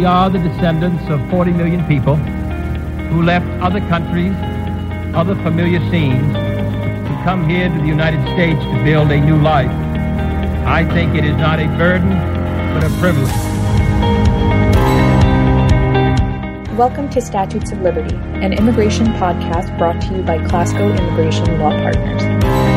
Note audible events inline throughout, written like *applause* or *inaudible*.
we are the descendants of 40 million people who left other countries, other familiar scenes, to come here to the United States to build a new life. I think it is not a burden, but a privilege. Welcome to Statutes of Liberty, an immigration podcast brought to you by Klasko Immigration Law Partners.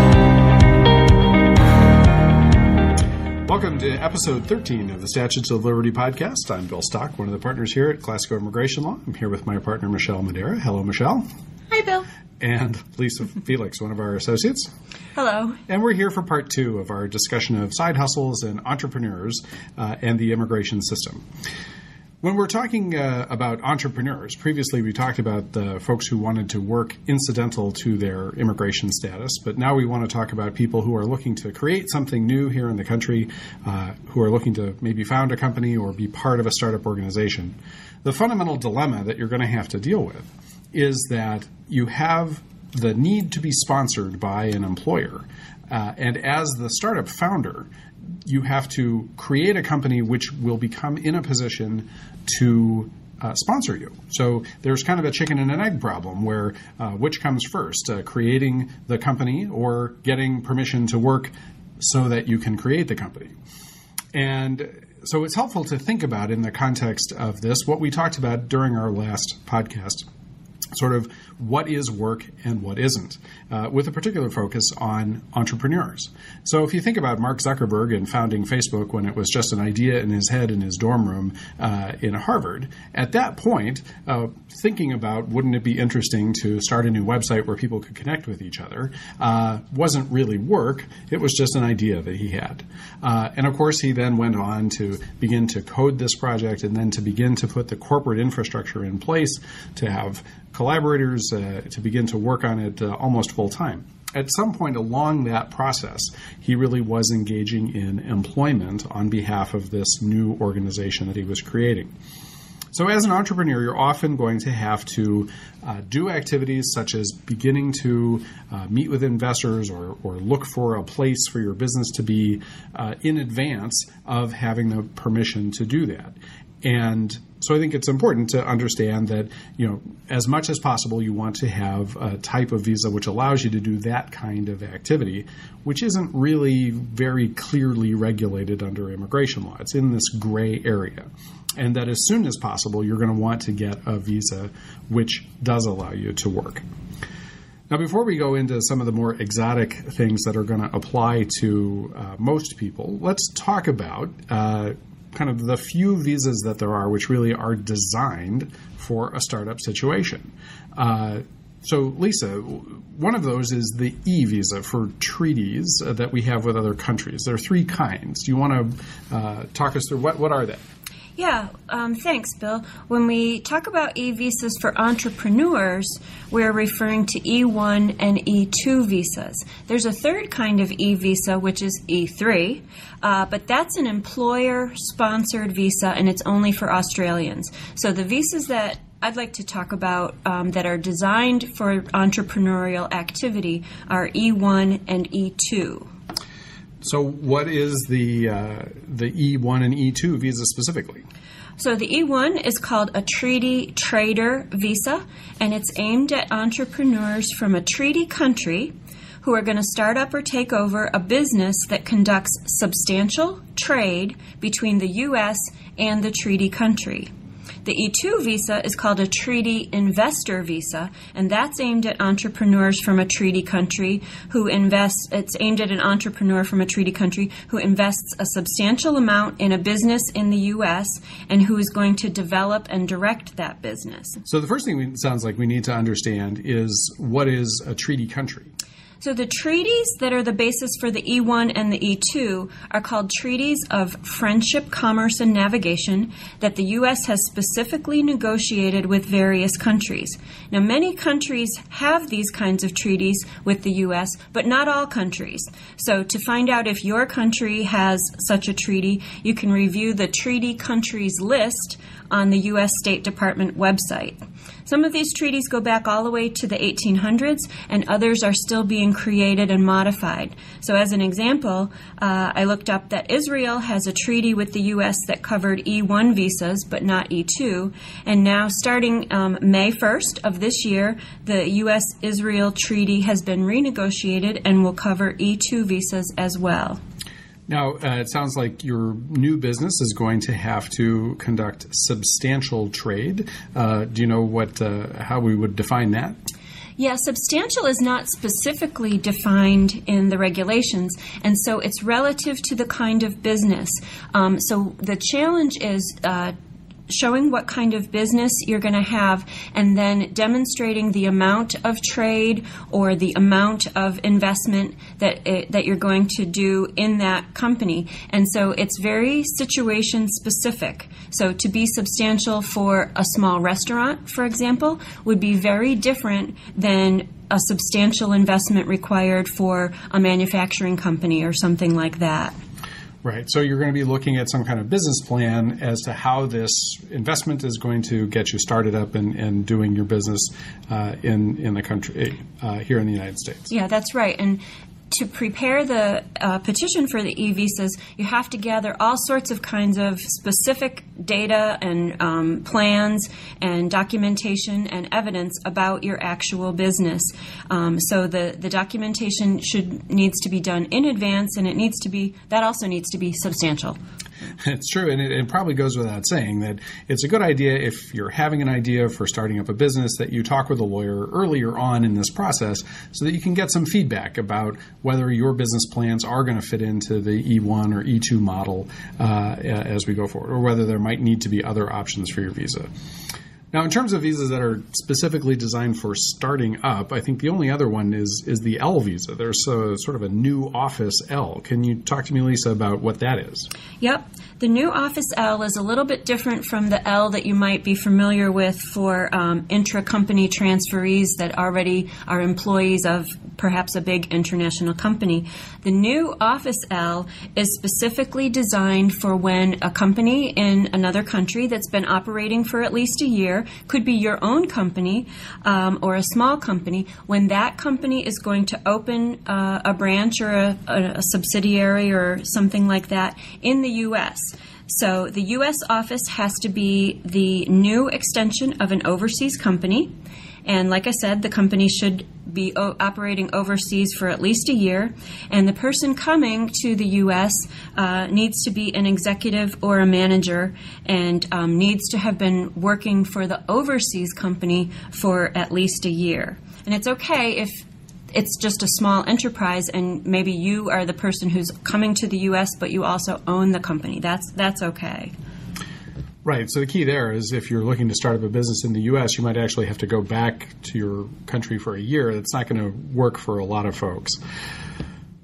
Welcome to episode 13 of the Statutes of Liberty podcast. I'm Bill Stock, one of the partners here at Klasko Immigration Law. I'm here with my partner, Michele Madera. Hello, Michele. Hi, Bill. And Lisa Felix, one of our associates. Hello. And we're here for part two of our discussion of side hustles and entrepreneurs uh, and the immigration system. When we're talking uh, about entrepreneurs, previously we talked about the folks who wanted to work incidental to their immigration status, but now we want to talk about people who are looking to create something new here in the country, uh, who are looking to maybe found a company or be part of a startup organization. The fundamental dilemma that you're going to have to deal with is that you have the need to be sponsored by an employer. Uh, and as the startup founder, you have to create a company which will become in a position to uh, sponsor you. So there's kind of a chicken and an egg problem where uh, which comes first, uh, creating the company or getting permission to work so that you can create the company. And so it's helpful to think about in the context of this what we talked about during our last podcast sort of what is work and what isn't, uh, with a particular focus on entrepreneurs. So, if you think about Mark Zuckerberg and founding Facebook when it was just an idea in his head in his dorm room uh, in Harvard, at that point, uh, thinking about wouldn't it be interesting to start a new website where people could connect with each other uh, wasn't really work, it was just an idea that he had. Uh, and of course, he then went on to begin to code this project and then to begin to put the corporate infrastructure in place to have collaborators uh, to begin to work on it uh, almost full time. At some point along that process, he really was engaging in employment on behalf of this new organization that he was creating. So, as an entrepreneur, you're often going to have to uh, do activities such as beginning to uh, meet with investors or, or, look for a place for your business to be uh, in advance of having the permission to do that. And so I think it's important to understand that, you know, as much as possible, you want to have a type of visa which allows you to do that kind of activity, which isn't really very clearly regulated under immigration law. It's in this gray area. And that as soon as possible, you're going to want to get a visa which does allow you to work. Now, before we go into some of the more exotic things that are going to apply to uh, most people, let's talk about uh, kind of the few visas that there are which really are designed for a startup situation. Uh, so, Lisa, one of those is the e visa for treaties uh, that we have with other countries. There are three kinds. Do you want to uh, talk us through what, what are they? Yeah, um, thanks, Bill. When we talk about e visas for entrepreneurs, we're referring to E1 and E2 visas. There's a third kind of e visa, which is E3, uh, but that's an employer sponsored visa and it's only for Australians. So the visas that I'd like to talk about um, that are designed for entrepreneurial activity are E1 and E2. So, what is the uh, the E1 and E2 visa specifically? So, the E1 is called a treaty trader visa, and it's aimed at entrepreneurs from a treaty country who are going to start up or take over a business that conducts substantial trade between the U.S. and the treaty country. The E2 visa is called a treaty investor visa, and that's aimed at entrepreneurs from a treaty country who invest. It's aimed at an entrepreneur from a treaty country who invests a substantial amount in a business in the U.S. and who is going to develop and direct that business. So the first thing it sounds like we need to understand is what is a treaty country. So the treaties that are the basis for the E1 and the E2 are called treaties of friendship, commerce, and navigation that the U.S. has specifically negotiated with various countries. Now, many countries have these kinds of treaties with the U.S., but not all countries. So to find out if your country has such a treaty, you can review the treaty countries list on the U.S. State Department website. Some of these treaties go back all the way to the 1800s, and others are still being created and modified. So, as an example, uh, I looked up that Israel has a treaty with the U.S. that covered E1 visas but not E2. And now, starting um, May 1st of this year, the U.S. Israel treaty has been renegotiated and will cover E2 visas as well. Now, uh, it sounds like your new business is going to have to conduct substantial trade. Uh, do you know what uh, how we would define that? Yeah, substantial is not specifically defined in the regulations, and so it's relative to the kind of business. Um, so the challenge is uh, showing what kind of business you're going to have and then demonstrating the amount of trade or the amount of investment that it, that you're going to do in that company. And so it's very situation specific. So to be substantial for a small restaurant for example would be very different than a substantial investment required for a manufacturing company or something like that Right. So you're going to be looking at some kind of business plan as to how this investment is going to get you started up and, and doing your business uh, in in the country uh, here in the United States. Yeah, that's right. And to prepare the uh, petition for the e-visas, you have to gather all sorts of kinds of specific data and um, plans and documentation and evidence about your actual business. Um, so the, the documentation should needs to be done in advance, and it needs to be that also needs to be substantial. *laughs* It's true, and it, it, probably goes without saying that it's a good idea if you're having an idea for starting up a business that you talk with a lawyer earlier on in this process so that you can get some feedback about whether your business plans are going to fit into the E1 or E2 model uh, as we go forward, or whether there might need to be other options for your visa. Now, in terms of visas that are specifically designed for starting up, I think the only other one is is the L visa. There's a, sort of a new Office L. Can you talk to me, Lisa, about what that is? Yep. The new Office L is a little bit different from the L that you might be familiar with for um, intra company transferees that already are employees of perhaps a big international company. The new Office L is specifically designed for when a company in another country that's been operating for at least a year could be your own company um, or a small company, when that company is going to open uh, a branch or a, a, a subsidiary or something like that in the U.S. So the U.S. office has to be the new extension of an overseas company. And like I said, the company should be o- operating overseas for at least a year. And the person coming to the U.S. Uh, needs to be an executive or a manager and um, needs to have been working for the overseas company for at least a year. And it's okay if it's just a small enterprise and maybe you are the person who's coming to the US but you also own the company. That's that's okay. Right. So the key there is if you're looking to start up a business in the U.S., you might actually have to go back to your country for a year. That's not going to work for a lot of folks.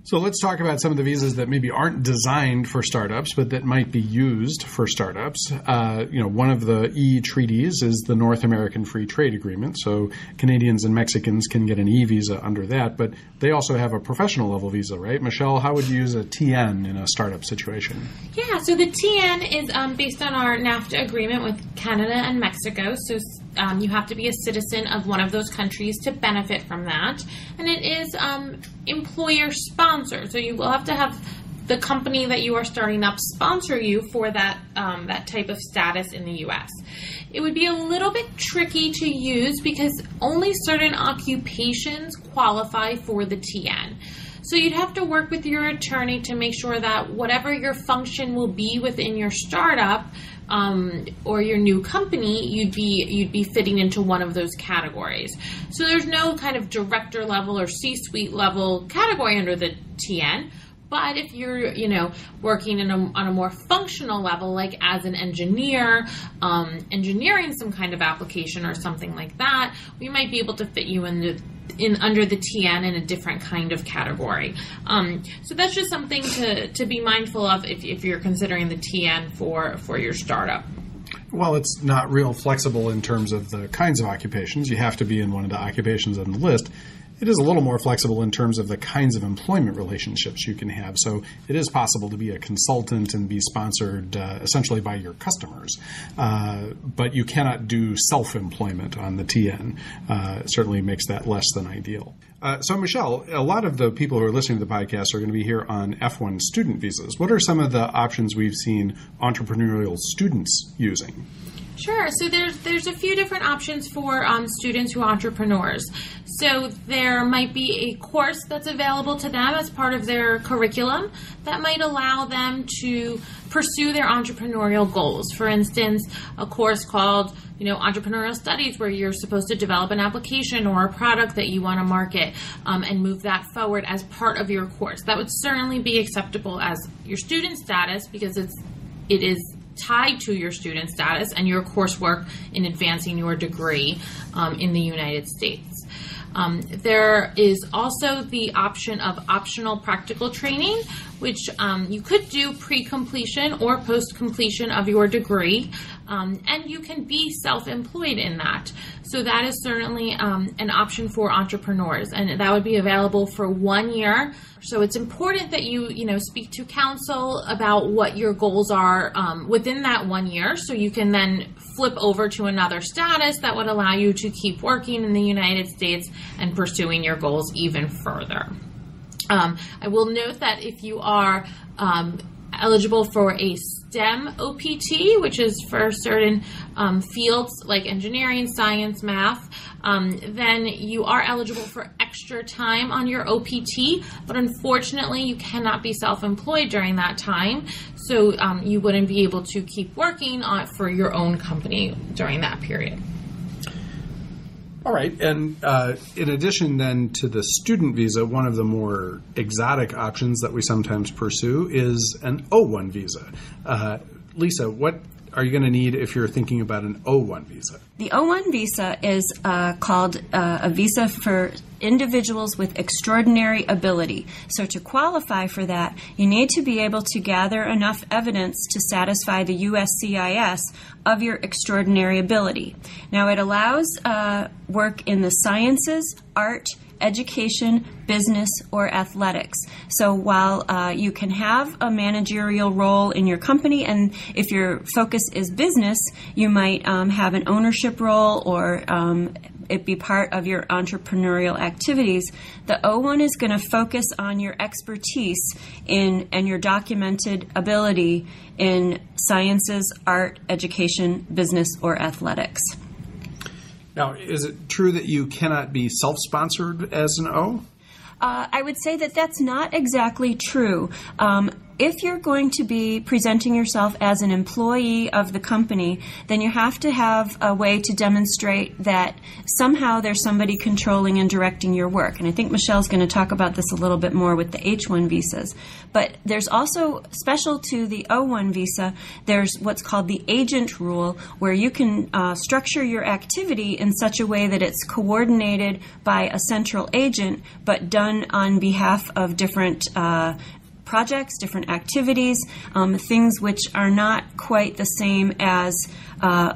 So let's talk about some of the visas that maybe aren't designed for startups, but that might be used for startups. Uh, you know, one of the E treaties is the North American Free Trade Agreement. So Canadians and Mexicans can get an E visa under that, but they also have a professional level visa, right? Michele, how would you use a TN in a startup situation? Yeah, so the TN is um, based on our NAFTA agreement with Canada and Mexico. So um, you have to be a citizen of one of those countries to benefit from that. And it is um, employer sponsored. So you will have to have the company that you are starting up sponsor you for that um, that type of status in the U.S. It would be a little bit tricky to use because only certain occupations qualify for the TN. So you'd have to work with your attorney to make sure that whatever your function will be within your startup um, or your new company, you'd be you'd be fitting into one of those categories. So there's no kind of director level or C-suite level category under the TN. But if you're, you know, working a, on a more functional level, like as an engineer, um, engineering some kind of application or something like that, we might be able to fit you into in under the TN in a different kind of category. Um, so that's just something to, to be mindful of if, if you're considering the TN for, for your startup. Well, it's not real flexible in terms of the kinds of occupations. You have to be in one of the occupations on the list. It is a little more flexible in terms of the kinds of employment relationships you can have. So it is possible to be a consultant and be sponsored uh, essentially by your customers, uh, but you cannot do self employment on the TN. Uh, certainly makes that less than ideal. Uh, so, Michele, a lot of the people who are listening to the podcast are going to be here on F1 student visas. What are some of the options we've seen entrepreneurial students using? Sure. So there's there's a few different options for um, students who are entrepreneurs. So there might be a course that's available to them as part of their curriculum that might allow them to pursue their entrepreneurial goals. For instance, a course called you know entrepreneurial studies where you're supposed to develop an application or a product that you want to market um, and move that forward as part of your course. That would certainly be acceptable as your student status because it's it is tied to your student status and your coursework in advancing your degree um, in the United States. Um, there is also the option of optional practical training, which um, you could do pre completion or post completion of your degree, um, and you can be self employed in that. So, that is certainly um, an option for entrepreneurs, and that would be available for one year. So, it's important that you, you know, speak to counsel about what your goals are um, within that one year so you can then flip over to another status that would allow you to keep working in the United States and pursuing your goals even further. Um, I will note that if you are um, eligible for a STEM OPT, which is for certain um, fields like engineering, science, math, um, then you are eligible for extra time on your OPT. But unfortunately, you cannot be self employed during that time. So um, you wouldn't be able to keep working on, for your own company during that period. All right, and uh, in addition, then to the student visa, one of the more exotic options that we sometimes pursue is an O1 visa. Uh, Lisa, what are you going to need if you're thinking about an O1 visa? The O1 visa is uh, called uh, a visa for individuals with extraordinary ability. So, to qualify for that, you need to be able to gather enough evidence to satisfy the USCIS of your extraordinary ability. Now, it allows uh, work in the sciences, art, education, business, or athletics. So while uh, you can have a managerial role in your company, and if your focus is business, you might um, have an ownership role or um, it be part of your entrepreneurial activities, the O1 is going to focus on your expertise in and your documented ability in sciences, art, education, business, or athletics. Now, is it true that you cannot be self sponsored as an O? Uh, I would say that that's not exactly true. Um, if you're going to be presenting yourself as an employee of the company, then you have to have a way to demonstrate that somehow there's somebody controlling and directing your work. And I think Michele's going to talk about this a little bit more with the H1 visas. But there's also special to the O1 visa, there's what's called the agent rule, where you can uh, structure your activity in such a way that it's coordinated by a central agent, but done on behalf of different uh, projects, different activities, um, things which are not quite the same as uh,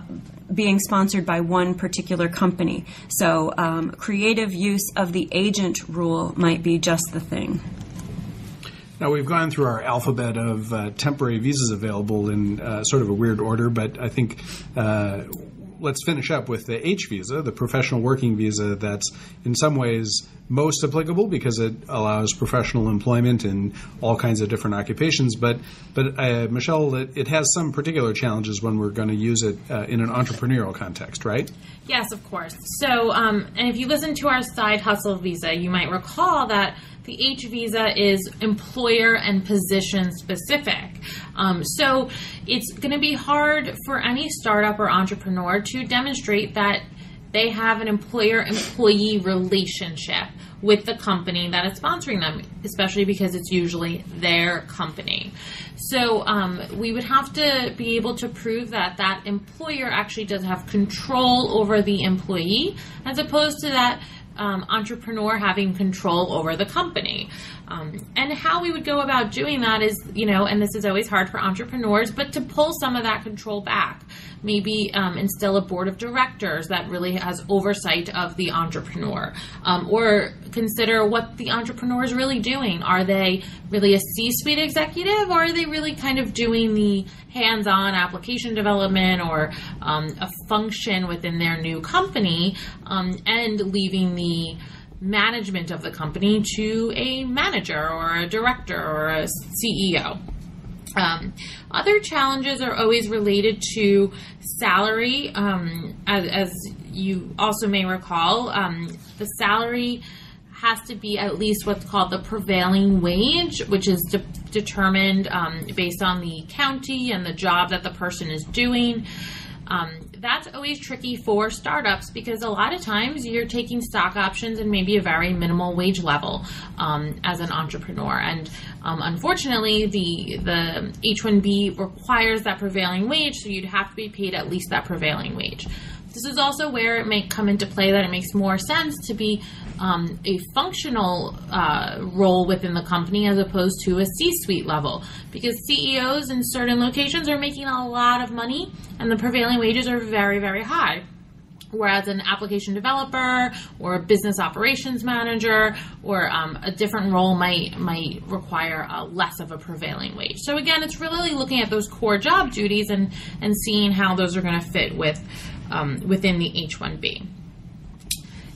being sponsored by one particular company. So, um, creative use of the agent rule might be just the thing. Now, we've gone through our alphabet of uh, temporary visas available in uh, sort of a weird order, but I think uh, let's finish up with the H visa, the professional working visa, that's in some ways most applicable because it allows professional employment in all kinds of different occupations. But, but uh, Michele, it, it, has some particular challenges when we're going to use it uh, in an entrepreneurial context, right? Yes, of course. So, um, and if you listen to our side hustle visa, you might recall that the H visa is employer and position specific. Um, so it's going to be hard for any startup or entrepreneur to demonstrate that they have an employer employee relationship with the company that is sponsoring them, especially because it's usually their company. So um, we would have to be able to prove that that employer actually does have control over the employee, as opposed to that um, entrepreneur having control over the company. Um, and how we would go about doing that is, you know, and this is always hard for entrepreneurs, but to pull some of that control back. Maybe um, instill a board of directors that really has oversight of the entrepreneur, um, or consider what the entrepreneur is really doing. Are they really a C suite executive, or are they really kind of doing the hands on application development or um, a function within their new company um, and leaving the management of the company to a manager or a director or a CEO. Um, other challenges are always related to salary. Um, as, as, you also may recall, um, the salary has to be at least what's called the prevailing wage, which is de- determined um, based on the county and the job that the person is doing. Um, that's always tricky for startups because a lot of times you're taking stock options and maybe a very minimal wage level um, as an entrepreneur. And um, unfortunately, the the H-1B requires that prevailing wage, so you'd have to be paid at least that prevailing wage. This is also where it may come into play that it makes more sense to be um, a functional uh, role within the company as opposed to a C suite level. Because CEOs in certain locations are making a lot of money and the prevailing wages are very, very high whereas an application developer or a business operations manager or um, a different role might might require a less of a prevailing wage. So again, it's really looking at those core job duties and and seeing how those are going to fit with um, within the H1B.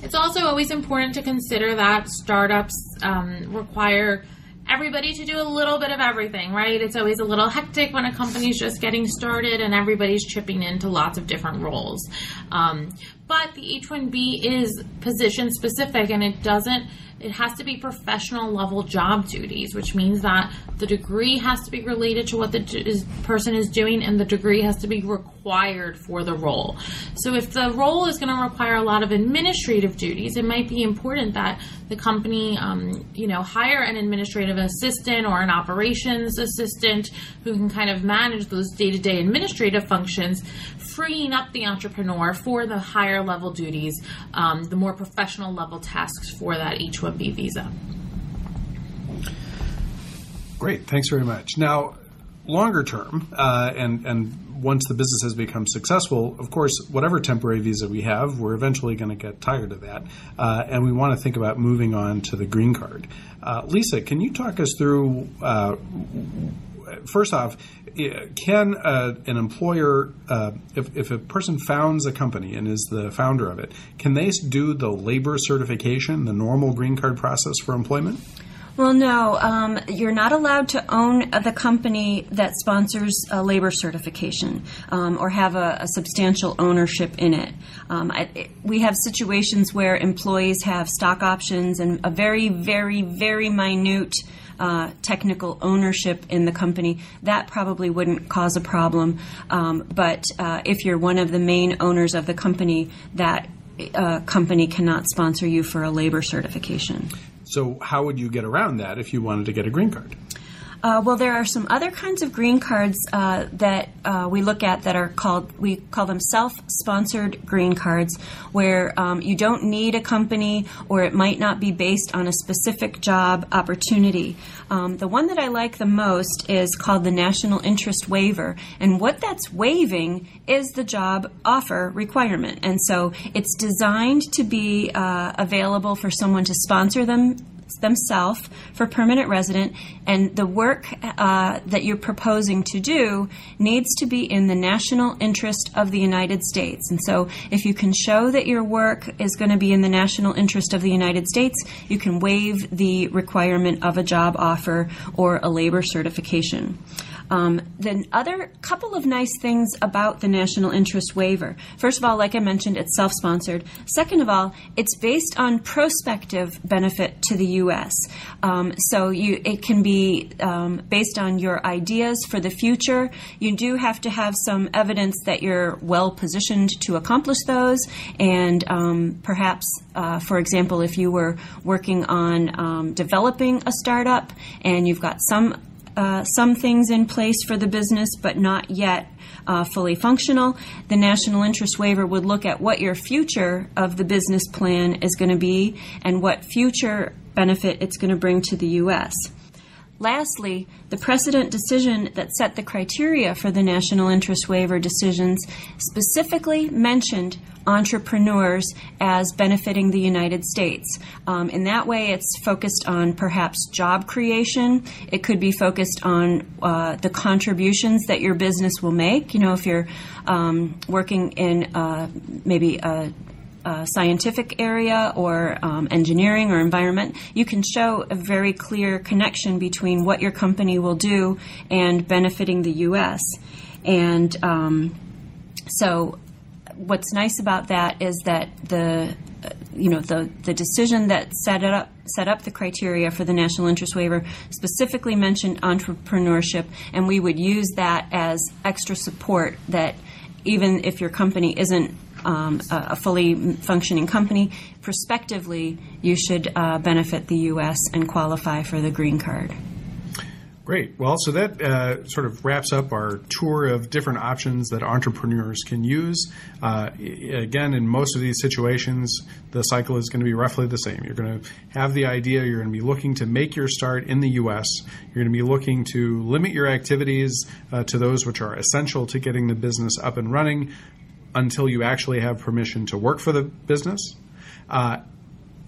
It's also always important to consider that startups um, require everybody to do a little bit of everything, right? It's always a little hectic when a company's just getting started and everybody's chipping into lots of different roles. Um, but the H1B is position specific and it doesn't it has to be professional level job duties, which means that the degree has to be related to what the is, person is doing and the degree has to be required for the role. So if the role is going to require a lot of administrative duties, it might be important that the company, um, you know, hire an administrative assistant or an operations assistant who can kind of manage those day to day administrative functions freeing up the entrepreneur for the higher level duties, um, the more professional level tasks for that H 1B visa. Great, thanks very much. Now, longer term, uh, and and once the business has become successful, of course, whatever temporary visa we have, we're eventually going to get tired of that, uh, and we want to think about moving on to the green card. Uh, Lisa, can you talk us through? Uh, first off, can uh, an employer, uh, if, if a person founds a company and is the founder of it, can they do the labor certification, the normal green card process for employment? Well, no, um, you're not allowed to own the company that sponsors a labor certification um, or have a, a, substantial ownership in it. Um, I, it. We have situations where employees have stock options and a very, very, very minute uh, technical ownership in the company, that probably wouldn't cause a problem. Um, but uh, if you're one of the main owners of the company, that uh, company cannot sponsor you for a labor certification. So, how would you get around that if you wanted to get a green card? Uh, well, there are some other kinds of green cards uh, that uh, we look at that are called, we call them self sponsored green cards, where um, you don't need a company or it might not be based on a specific job opportunity. Um, the one that I like the most is called the National Interest Waiver. And what that's waiving is the job offer requirement. And so it's designed to be uh, available for someone to sponsor them themselves for permanent resident, and the work uh, that you're proposing to do needs to be in the national interest of the United States. And so, if you can show that your work is going to be in the national interest of the United States, you can waive the requirement of a job offer or a labor certification. Um, the other couple of nice things about the national interest waiver. First of all, like I mentioned, it's self sponsored. Second of all, it's based on prospective benefit to the U.S. Um, so you, it can be um, based on your ideas for the future. You do have to have some evidence that you're well positioned to accomplish those, and um, perhaps, uh, for example, if you were working on um, developing a startup and you've got some uh, some things in place for the business, but not yet uh, fully functional. The national interest waiver would look at what your future of the business plan is going to be and what future benefit it's going to bring to the U.S. Lastly, the precedent decision that set the criteria for the national interest waiver decisions specifically mentioned entrepreneurs as benefiting the United States. Um, in that way, it's focused on perhaps job creation. It could be focused on uh, the contributions that your business will make. You know, if you're um, working in uh, maybe a uh, scientific area or um, engineering or environment, you can show a very clear connection between what your company will do and benefiting the U.S. And um, so, what's nice about that is that the uh, you know the the decision that set up set up the criteria for the national interest waiver specifically mentioned entrepreneurship, and we would use that as extra support that even if your company isn't um, a, fully functioning company, prospectively, you should uh, benefit the U.S. and qualify for the green card. Great. Well, so that uh, sort of wraps up our tour of different options that entrepreneurs can use. Uh, again, in most of these situations, the cycle is going to be roughly the same. You're going to have the idea, you're going to be looking to make your start in the U.S., you're going to be looking to limit your activities uh, to those which are essential to getting the business up and running until you actually have permission to work for the business. Uh,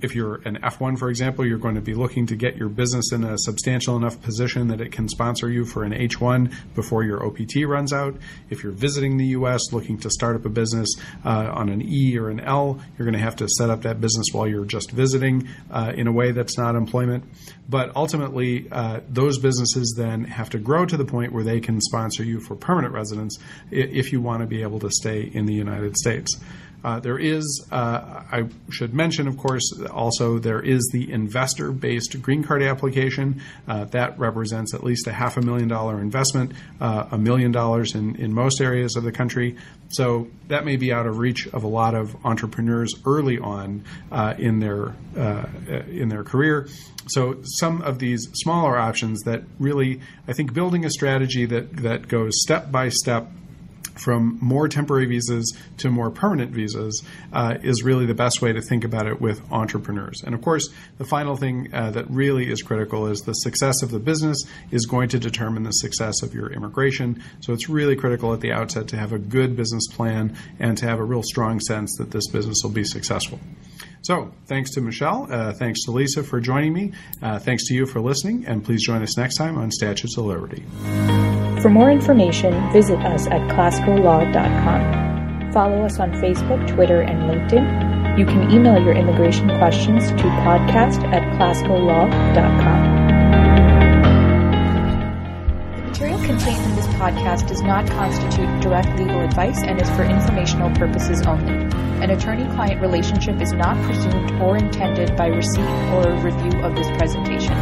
if you're an F1, for example, you're going to be looking to get your business in a substantial enough position that it can sponsor you for an H1 before your OPT runs out. If you're visiting the U.S. looking to start up a business uh, on an E or an L, you're going to have to set up that business while you're just visiting uh, in a way that's not employment. But ultimately, uh, those businesses then have to grow to the point where they can sponsor you for permanent residence if you want to be able to stay in the United States. Uh, there is, uh, I should mention, of course, also there is the investor based green card application. Uh, that represents at least a half a million dollar investment, uh, a million dollars in, in most areas of the country. So that may be out of reach of a lot of entrepreneurs early on uh, in their uh, in their career. So some of these smaller options that really, I think, building a strategy that that goes step by step from more temporary visas to more permanent visas uh, is really the best way to think about it with entrepreneurs. And of course, the final thing uh, that really is critical is the success of the business is going to determine the success of your immigration. So it's really critical at the outset to have a good business plan and to have a real strong sense that this business will be successful. So, thanks to Michele. Uh, thanks to Lisa for joining me. Uh, thanks to you for listening. And please join us next time on Statutes of Liberty. For more information, visit us at klaskolaw.com. Follow us on Facebook, Twitter, and LinkedIn. You can email your immigration questions to podcast at klaskolaw.com. podcast does not constitute direct legal advice and is for informational purposes only. An attorney client relationship is not presumed or intended by receipt or review of this presentation.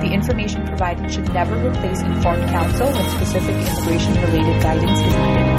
The information provided should never replace informed counsel when specific immigration related guidance is needed.